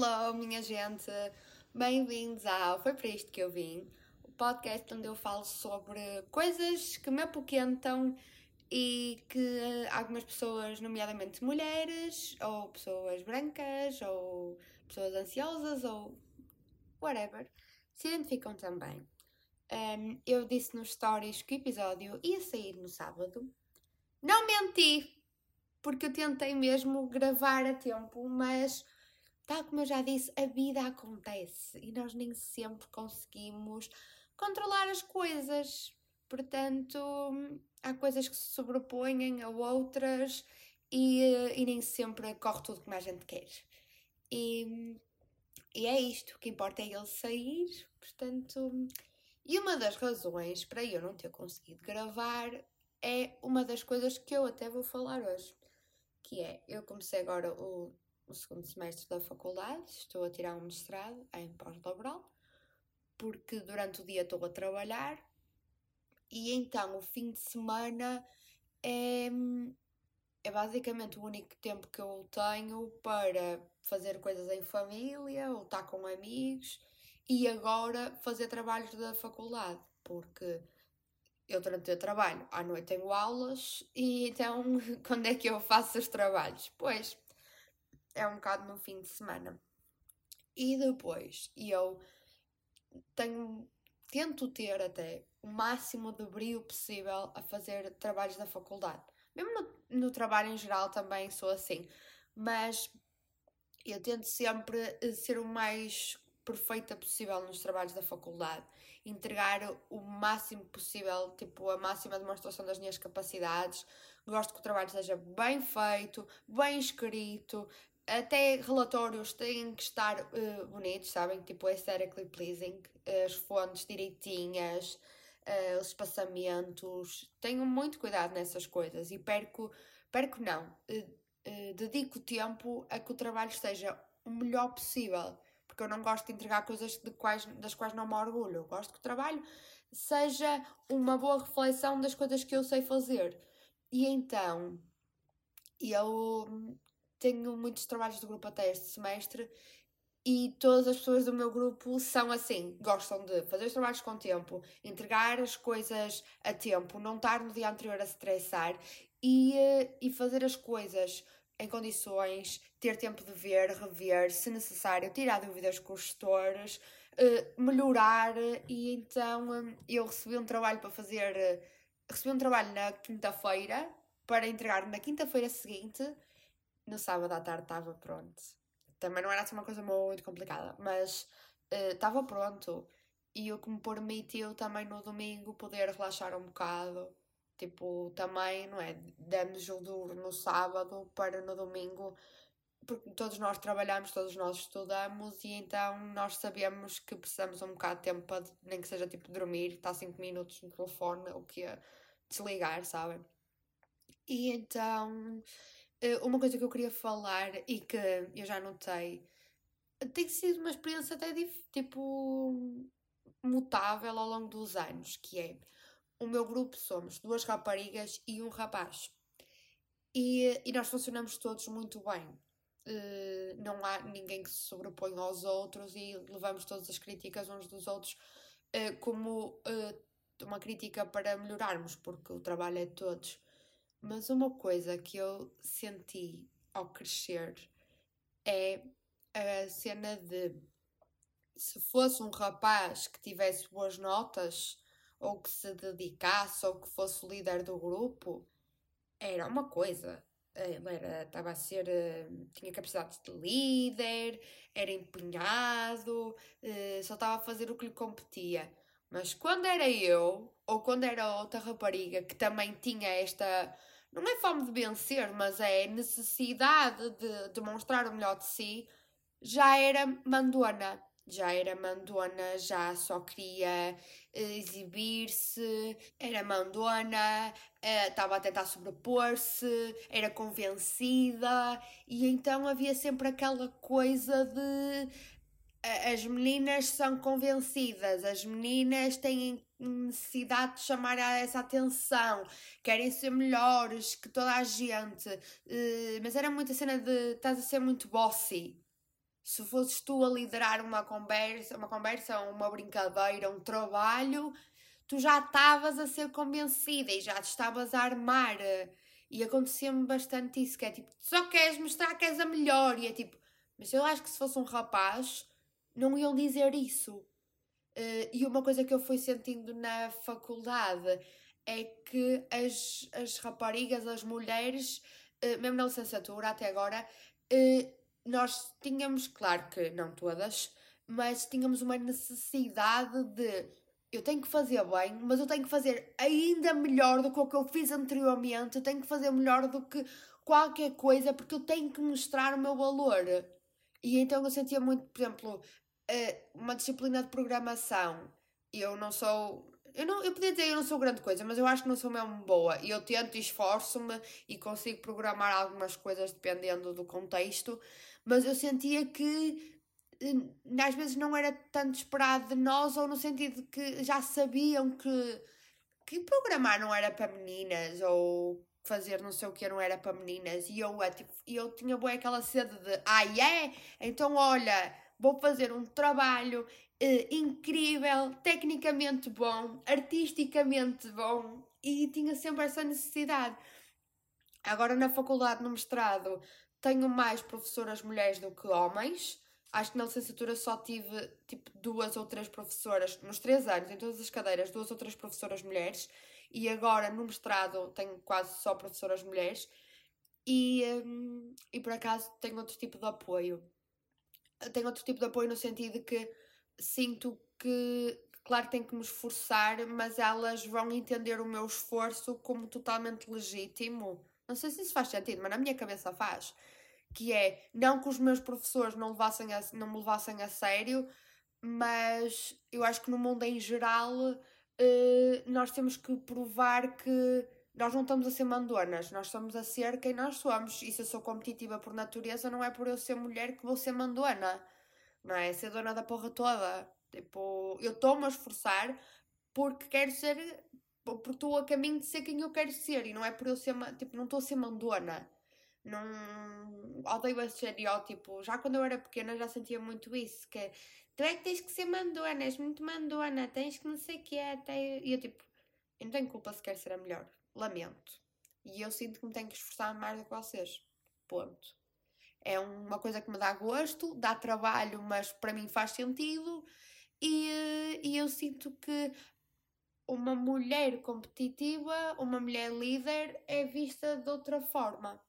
Hello, minha gente! Bem-vindos ao Foi para isto que eu vim, o podcast onde eu falo sobre coisas que me apoquentam e que algumas pessoas, nomeadamente mulheres, ou pessoas brancas, ou pessoas ansiosas, ou whatever, se identificam também. Um, eu disse nos stories que o episódio ia sair no sábado. Não menti! Porque eu tentei mesmo gravar a tempo, mas tal como eu já disse, a vida acontece e nós nem sempre conseguimos controlar as coisas. Portanto, há coisas que se sobrepõem a outras e, e nem sempre corre tudo como a gente quer. E, e é isto, o que importa é ele sair, portanto. E uma das razões para eu não ter conseguido gravar é uma das coisas que eu até vou falar hoje, que é, eu comecei agora o o segundo semestre da faculdade, estou a tirar um mestrado em pós-laboral, porque durante o dia estou a trabalhar e então o fim de semana é, é basicamente o único tempo que eu tenho para fazer coisas em família ou estar com amigos e agora fazer trabalhos da faculdade, porque eu durante o trabalho à noite tenho aulas e então quando é que eu faço os trabalhos? Pois é um bocado no fim de semana. E depois eu tenho, tento ter até o máximo de brilho possível a fazer trabalhos da faculdade. Mesmo no, no trabalho em geral também sou assim, mas eu tento sempre ser o mais perfeita possível nos trabalhos da faculdade, entregar o máximo possível, tipo a máxima demonstração das minhas capacidades. Gosto que o trabalho seja bem feito, bem escrito, até relatórios têm que estar uh, bonitos, sabem? Tipo aesthetically pleasing, as fontes direitinhas, uh, os espaçamentos. Tenho muito cuidado nessas coisas e perco, perco não, uh, dedico tempo a que o trabalho esteja o melhor possível. Porque eu não gosto de entregar coisas de quais, das quais não me orgulho. Eu gosto que o trabalho seja uma boa reflexão das coisas que eu sei fazer. E então, eu tenho muitos trabalhos de grupo até este semestre e todas as pessoas do meu grupo são assim, gostam de fazer os trabalhos com tempo, entregar as coisas a tempo, não estar no dia anterior a se estressar e, eh, e fazer as coisas em condições, ter tempo de ver, rever, se necessário, tirar dúvidas com os gestores, eh, melhorar. E então eh, eu recebi um trabalho para fazer, recebi um trabalho na quinta-feira para entregar na quinta-feira seguinte no sábado à tarde estava pronto. Também não era assim uma coisa muito complicada, mas estava uh, pronto. E o que me permitiu também no domingo poder relaxar um bocado. Tipo, também, não é? Demos o duro no sábado para no domingo, porque todos nós trabalhamos, todos nós estudamos e então nós sabemos que precisamos um bocado de tempo para, nem que seja tipo dormir, estar 5 minutos no telefone, o que é desligar, sabem? E então eh, uma coisa que eu queria falar e que eu já notei tem sido uma experiência até tipo mutável ao longo dos anos, que é o meu grupo somos duas raparigas e um rapaz. E, e nós funcionamos todos muito bem. Uh, não há ninguém que se sobrepõe aos outros e levamos todas as críticas uns dos outros uh, como uh, uma crítica para melhorarmos, porque o trabalho é de todos. Mas uma coisa que eu senti ao crescer é a cena de se fosse um rapaz que tivesse boas notas, ou que se dedicasse, ou que fosse o líder do grupo, era uma coisa. Ele era, estava a ser, eh, tinha capacidade de líder, era empenhado, eh, só estava a fazer o que lhe competia. Mas quando era eu, ou quando era outra rapariga que também tinha esta não é fome de vencer, mas é necessidade de demonstrar o melhor de si, já era mandona. Já era mandona, já só queria uh, exibir-se, era mandona, uh, estava a tentar sobrepor-se, era convencida, e então havia sempre aquela coisa de as meninas são convencidas, as meninas têm necessidade de chamar a essa atenção, querem ser melhores que toda a gente, uh, mas era muita cena de estás a ser muito bossy, se fosses tu a liderar uma conversa, uma conversa, uma brincadeira, um trabalho, tu já estavas a ser convencida e já te estavas a armar. E acontecia-me bastante isso, que é tipo, só queres mostrar que és a melhor. E é tipo, mas eu acho que se fosse um rapaz, não iam dizer isso. Uh, e uma coisa que eu fui sentindo na faculdade é que as, as raparigas, as mulheres, uh, mesmo na licenciatura até agora, uh, nós tínhamos, claro que não todas, mas tínhamos uma necessidade de eu tenho que fazer bem, mas eu tenho que fazer ainda melhor do que o que eu fiz anteriormente, eu tenho que fazer melhor do que qualquer coisa, porque eu tenho que mostrar o meu valor. E então eu sentia muito, por exemplo, uma disciplina de programação. Eu não sou. Eu, não, eu podia dizer eu não sou grande coisa, mas eu acho que não sou mesmo boa. E eu tento e esforço-me e consigo programar algumas coisas dependendo do contexto, mas eu sentia que eh, às vezes não era tanto esperado de nós, ou no sentido que já sabiam que, que programar não era para meninas, ou fazer não sei o que não era para meninas, e eu, é, tipo, eu tinha boa aquela sede de ah, é? Então olha, vou fazer um trabalho uh, incrível, tecnicamente bom, artisticamente bom, e tinha sempre essa necessidade. Agora na faculdade, no mestrado, tenho mais professoras mulheres do que homens acho que na licenciatura só tive tipo duas ou três professoras, nos três anos, em todas as cadeiras, duas ou três professoras mulheres, e agora no mestrado tenho quase só professoras mulheres, e, um, e por acaso tenho outro tipo de apoio. Tenho outro tipo de apoio no sentido de que sinto que, claro, tenho que me esforçar, mas elas vão entender o meu esforço como totalmente legítimo. Não sei se isso faz sentido, mas na minha cabeça faz que é não que os meus professores não, levassem a, não me levassem a sério, mas eu acho que no mundo em geral uh, nós temos que provar que nós não estamos a ser mandonas, nós estamos a ser quem nós somos. E se eu sou competitiva por natureza, não é por eu ser mulher que vou ser mandona, não é? Ser dona da porra toda. Tipo, eu estou-me a esforçar porque quero ser, porque estou a caminho de ser quem eu quero ser e não é por eu ser, tipo, não estou a ser mandona. Não odeio esse estereótipo. Já quando eu era pequena já sentia muito isso, que tu é que tens que ser mandona, és muito mandona, tens que não sei o que é. E eu tipo, eu não tenho culpa se quer ser a melhor. Lamento. E eu sinto que me tenho que esforçar mais do que vocês. Ponto. É uma coisa que me dá gosto, dá trabalho, mas para mim faz sentido. E, e eu sinto que uma mulher competitiva, uma mulher líder, é vista de outra forma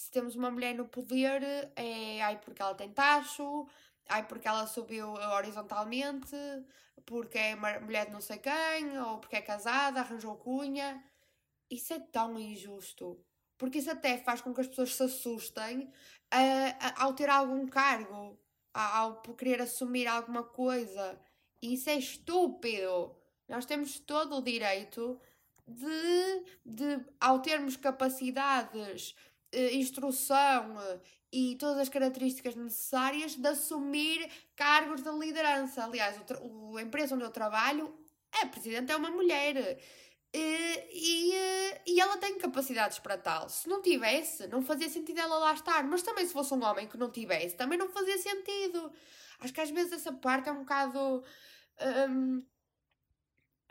se temos uma mulher no poder, é ai porque ela tem tacho, ai porque ela subiu horizontalmente, porque é mulher de não sei quem, ou porque é casada, arranjou cunha. Isso é tão injusto. Porque isso até faz com que as pessoas se assustem uh, ao ter algum cargo, ao querer assumir alguma coisa. Isso é estúpido. Nós temos todo o direito de, de ao termos capacidades uh, instrução uh, e todas as características necessárias de assumir cargos de liderança. Aliás, o, a empresa onde eu trabalho, a presidente é uma mulher. E, e ela tem capacidades para tal. Se não tivesse, não fazia sentido ela lá estar. Mas também, se fosse um homem que não tivesse, também não fazia sentido. Acho que às vezes essa parte é um bocado. Um,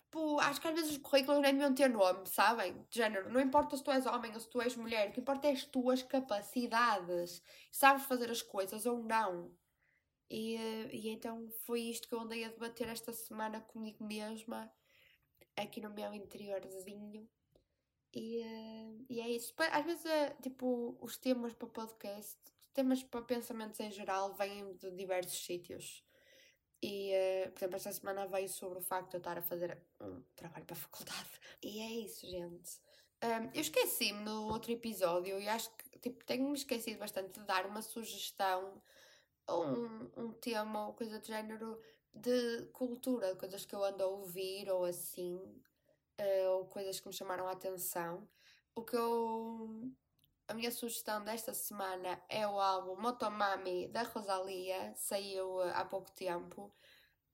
Tipo, acho que às vezes os currículos nem deviam ter nome, sabem? De género, não importa se tu és homem ou se tu és mulher, o que importa é as tuas capacidades. Sabes fazer as coisas ou não. E, e então foi isto que eu andei a debater esta semana comigo mesma, aqui no meu interiorzinho. E, e é isso. Às vezes, é, tipo, os temas para podcast, temas para pensamentos em geral, vêm de diversos sítios. E, uh, por exemplo, esta semana veio sobre o facto de eu estar a fazer um trabalho para a faculdade. E é isso, gente. Um, eu esqueci-me no outro episódio e acho que tipo, tenho-me esquecido bastante de dar uma sugestão ou um, um tema ou coisa do género de cultura, de coisas que eu ando a ouvir ou assim, uh, ou coisas que me chamaram a atenção. O que eu a minha sugestão desta semana é o álbum Motomami da Rosalia, saiu eh, há pouco tempo.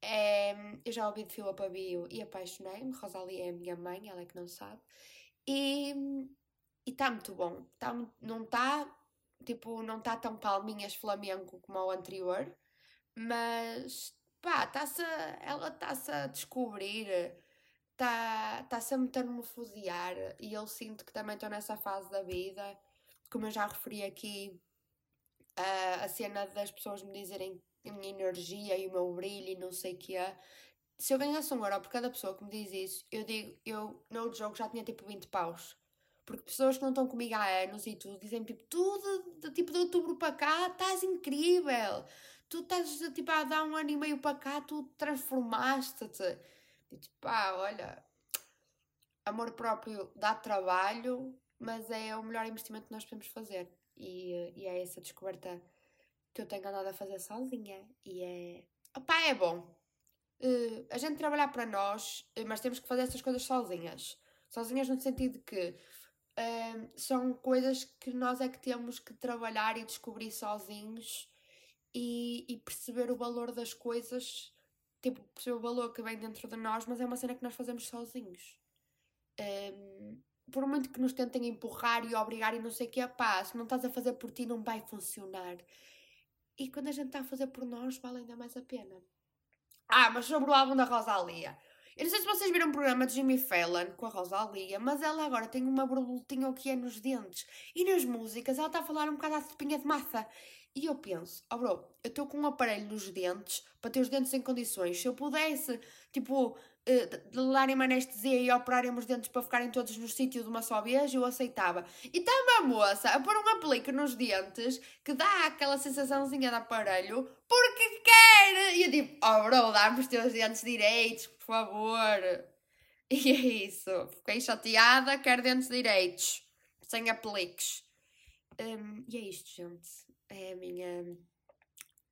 É, eu já ouvi de fio a pavio e apaixonei-me. Rosalia é a minha mãe, ela é que não sabe. E está muito bom. Tá, não está tipo, não está tão palminhas flamengo como o anterior, mas pá, tá-se, ela está-se a descobrir, está-se tá a metamorfosear e eu sinto que também estou nessa fase da vida, como eu já referi aqui, a, a cena das pessoas me dizerem a minha energia e o meu brilho e não sei o que é. Se eu ganhasse um euro por cada pessoa que me diz isso, eu digo, eu no jogo já tinha tipo 20 paus. Porque pessoas que não estão comigo há anos e tudo dizem tipo, tudo de, tipo de outubro para cá estás incrível. Tu estás tipo a dar um ano e meio para cá, tu transformaste-te. Tipo, pá, olha, amor próprio dá trabalho, mas é o melhor investimento que nós podemos fazer. E, e é essa descoberta que eu tenho andado a fazer sozinha. E é. Opá, é bom. Uh, a gente trabalhar para nós, mas temos que fazer essas coisas sozinhas. Sozinhas no sentido que são coisas que nós é que temos que trabalhar e descobrir sozinhos e, e, perceber o valor das coisas, tipo, perceber o valor que vem dentro de nós, mas é uma cena que nós fazemos sozinhos. Um, por muito que nos tentem empurrar e obrigar e não sei o que, pá, se não estás a fazer por ti não vai funcionar. E quando a gente está a fazer por nós, vale ainda mais a pena. Ah, mas sobre o álbum da Rosalia. Eu não sei se vocês viram o programa de Jimmy Fallon com a Rosalia, mas ela agora tem uma borboletinha o que é nos dentes. E nas músicas ela está a falar um bocado à cepinha de massa. E eu penso, oh bro, eu estou com um aparelho nos dentes para ter os dentes em condições. Se eu pudesse, tipo, uh, darem uma anestesia e operarem os dentes para ficarem todos no sítio de uma só vez, eu aceitava. E está uma moça a pôr um aplique nos dentes que dá aquela sensaçãozinha de aparelho porque quer. E eu digo, oh bro, dá-me os teus dentes direitos, por favor. E é isso. Fiquei chateada, quero dentes direitos, sem apliques. Um, e é isto, gente. É a minha,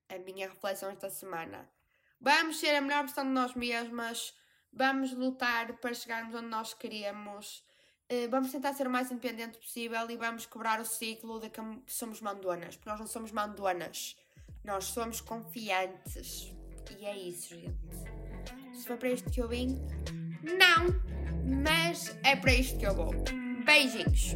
a minha reflexão esta semana. Vamos ser a melhor versão de nós mesmas. Vamos lutar para chegarmos onde nós queremos. Uh, vamos tentar ser o mais independente possível e vamos quebrar o ciclo de que somos mandonas. Porque nós não somos mandonas. Nós somos confiantes. E é isso, gente se foi para isto que eu vim. Não, mas é para isto que eu vou. Beijinhos!